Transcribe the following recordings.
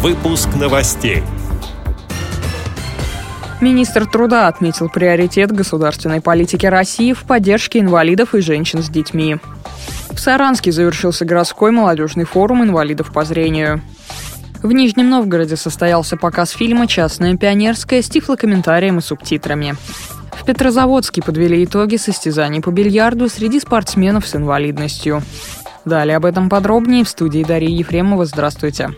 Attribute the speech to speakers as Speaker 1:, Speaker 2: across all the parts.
Speaker 1: Выпуск новостей.
Speaker 2: Министр труда отметил приоритет государственной политики России в поддержке инвалидов и женщин с детьми. В Саранске завершился городской молодежный форум инвалидов по зрению. В Нижнем Новгороде состоялся показ фильма «Частная пионерская» с тифлокомментарием и субтитрами. В Петрозаводске подвели итоги состязаний по бильярду среди спортсменов с инвалидностью. Далее об этом подробнее в студии Дарьи Ефремова. Здравствуйте.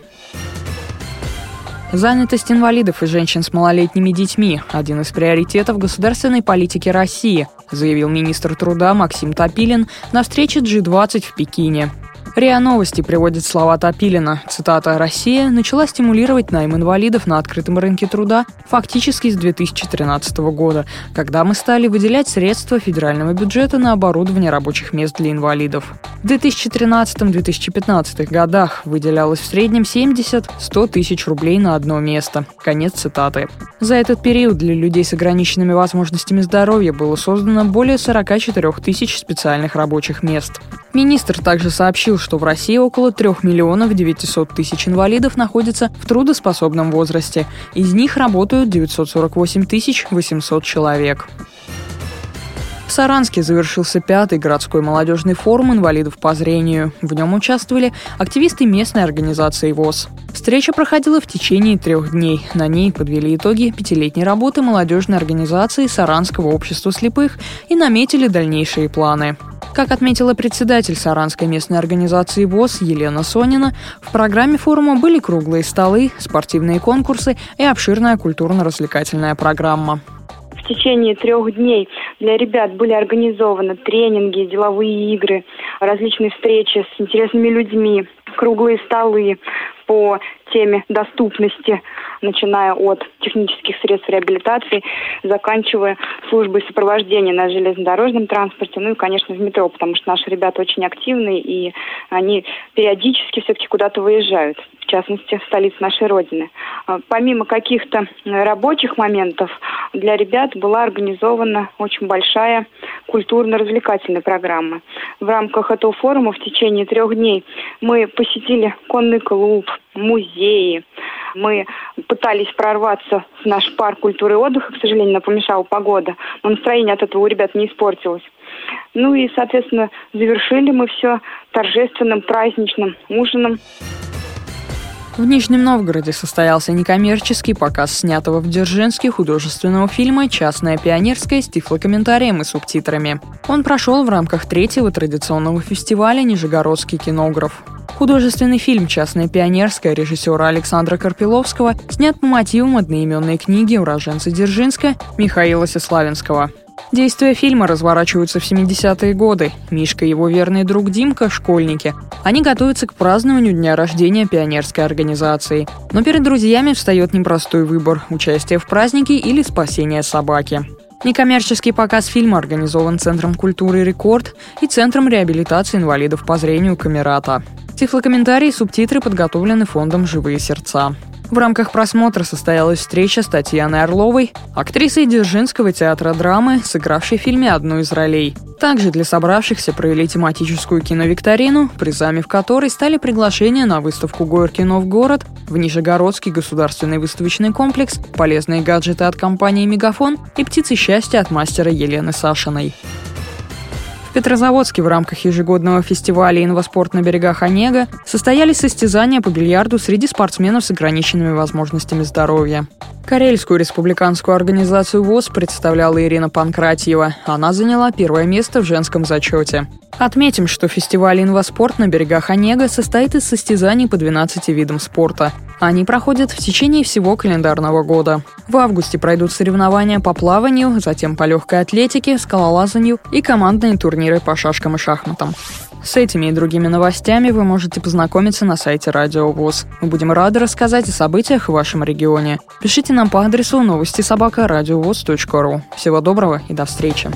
Speaker 2: Занятость инвалидов и женщин с малолетними детьми – один из приоритетов государственной политики России, заявил министр труда Максим Топилин на встрече G20 в Пекине. РИА Новости приводит слова Топилина. Цитата «Россия начала стимулировать найм инвалидов на открытом рынке труда фактически с 2013 года, когда мы стали выделять средства федерального бюджета на оборудование рабочих мест для инвалидов. В 2013-2015 годах выделялось в среднем 70-100 тысяч рублей на одно место. Конец цитаты. За этот период для людей с ограниченными возможностями здоровья было создано более 44 тысяч специальных рабочих мест. Министр также сообщил, что в России около 3 миллионов 900 тысяч инвалидов находятся в трудоспособном возрасте. Из них работают 948 тысяч 800 человек. В Саранске завершился пятый городской молодежный форум инвалидов по зрению. В нем участвовали активисты местной организации ВОЗ. Встреча проходила в течение трех дней. На ней подвели итоги пятилетней работы молодежной организации Саранского общества слепых и наметили дальнейшие планы. Как отметила председатель Саранской местной организации ВОЗ Елена Сонина, в программе форума были круглые столы, спортивные конкурсы и обширная культурно-развлекательная программа.
Speaker 3: Течение трех дней. Для ребят были организованы тренинги, деловые игры, различные встречи с интересными людьми, круглые столы по теме доступности, начиная от технических средств реабилитации, заканчивая службой сопровождения на железнодорожном транспорте, ну и, конечно, в метро, потому что наши ребята очень активные, и они периодически все-таки куда-то выезжают, частности, в столицу нашей Родины. А, помимо каких-то рабочих моментов, для ребят была организована очень большая культурно-развлекательная программа. В рамках этого форума в течение трех дней мы посетили конный клуб, музеи. Мы пытались прорваться в наш парк культуры и отдыха, к сожалению, нам помешала погода, но настроение от этого у ребят не испортилось. Ну и, соответственно, завершили мы все торжественным праздничным ужином.
Speaker 2: В Нижнем Новгороде состоялся некоммерческий показ снятого в Дзержинске художественного фильма «Частная пионерская» с тифлокомментарием и субтитрами. Он прошел в рамках третьего традиционного фестиваля «Нижегородский кинограф». Художественный фильм «Частная пионерская» режиссера Александра Карпиловского снят по мотивам одноименной книги уроженца Дзержинска Михаила Сеславинского. Действия фильма разворачиваются в 70-е годы. Мишка и его верный друг Димка – школьники. Они готовятся к празднованию дня рождения пионерской организации. Но перед друзьями встает непростой выбор – участие в празднике или спасение собаки. Некоммерческий показ фильма организован Центром культуры «Рекорд» и Центром реабилитации инвалидов по зрению «Камерата». Тифлокомментарии и субтитры подготовлены фондом «Живые сердца». В рамках просмотра состоялась встреча с Татьяной Орловой, актрисой Дзержинского театра драмы, сыгравшей в фильме одну из ролей. Также для собравшихся провели тематическую киновикторину, призами в которой стали приглашения на выставку «Горькино в город», в Нижегородский государственный выставочный комплекс, полезные гаджеты от компании «Мегафон» и птицы счастья от мастера Елены Сашиной. В Петрозаводске в рамках ежегодного фестиваля «Инваспорт на берегах Онега» состоялись состязания по бильярду среди спортсменов с ограниченными возможностями здоровья. Карельскую республиканскую организацию ВОЗ представляла Ирина Панкратьева. Она заняла первое место в женском зачете. Отметим, что фестиваль «Инваспорт» на берегах Онега состоит из состязаний по 12 видам спорта. Они проходят в течение всего календарного года. В августе пройдут соревнования по плаванию, затем по легкой атлетике, скалолазанию и командные турниры по шашкам и шахматам. С этими и другими новостями вы можете познакомиться на сайте Радио ВОЗ. Мы будем рады рассказать о событиях в вашем регионе. Пишите нам по адресу новости собака ру. Всего доброго и до встречи.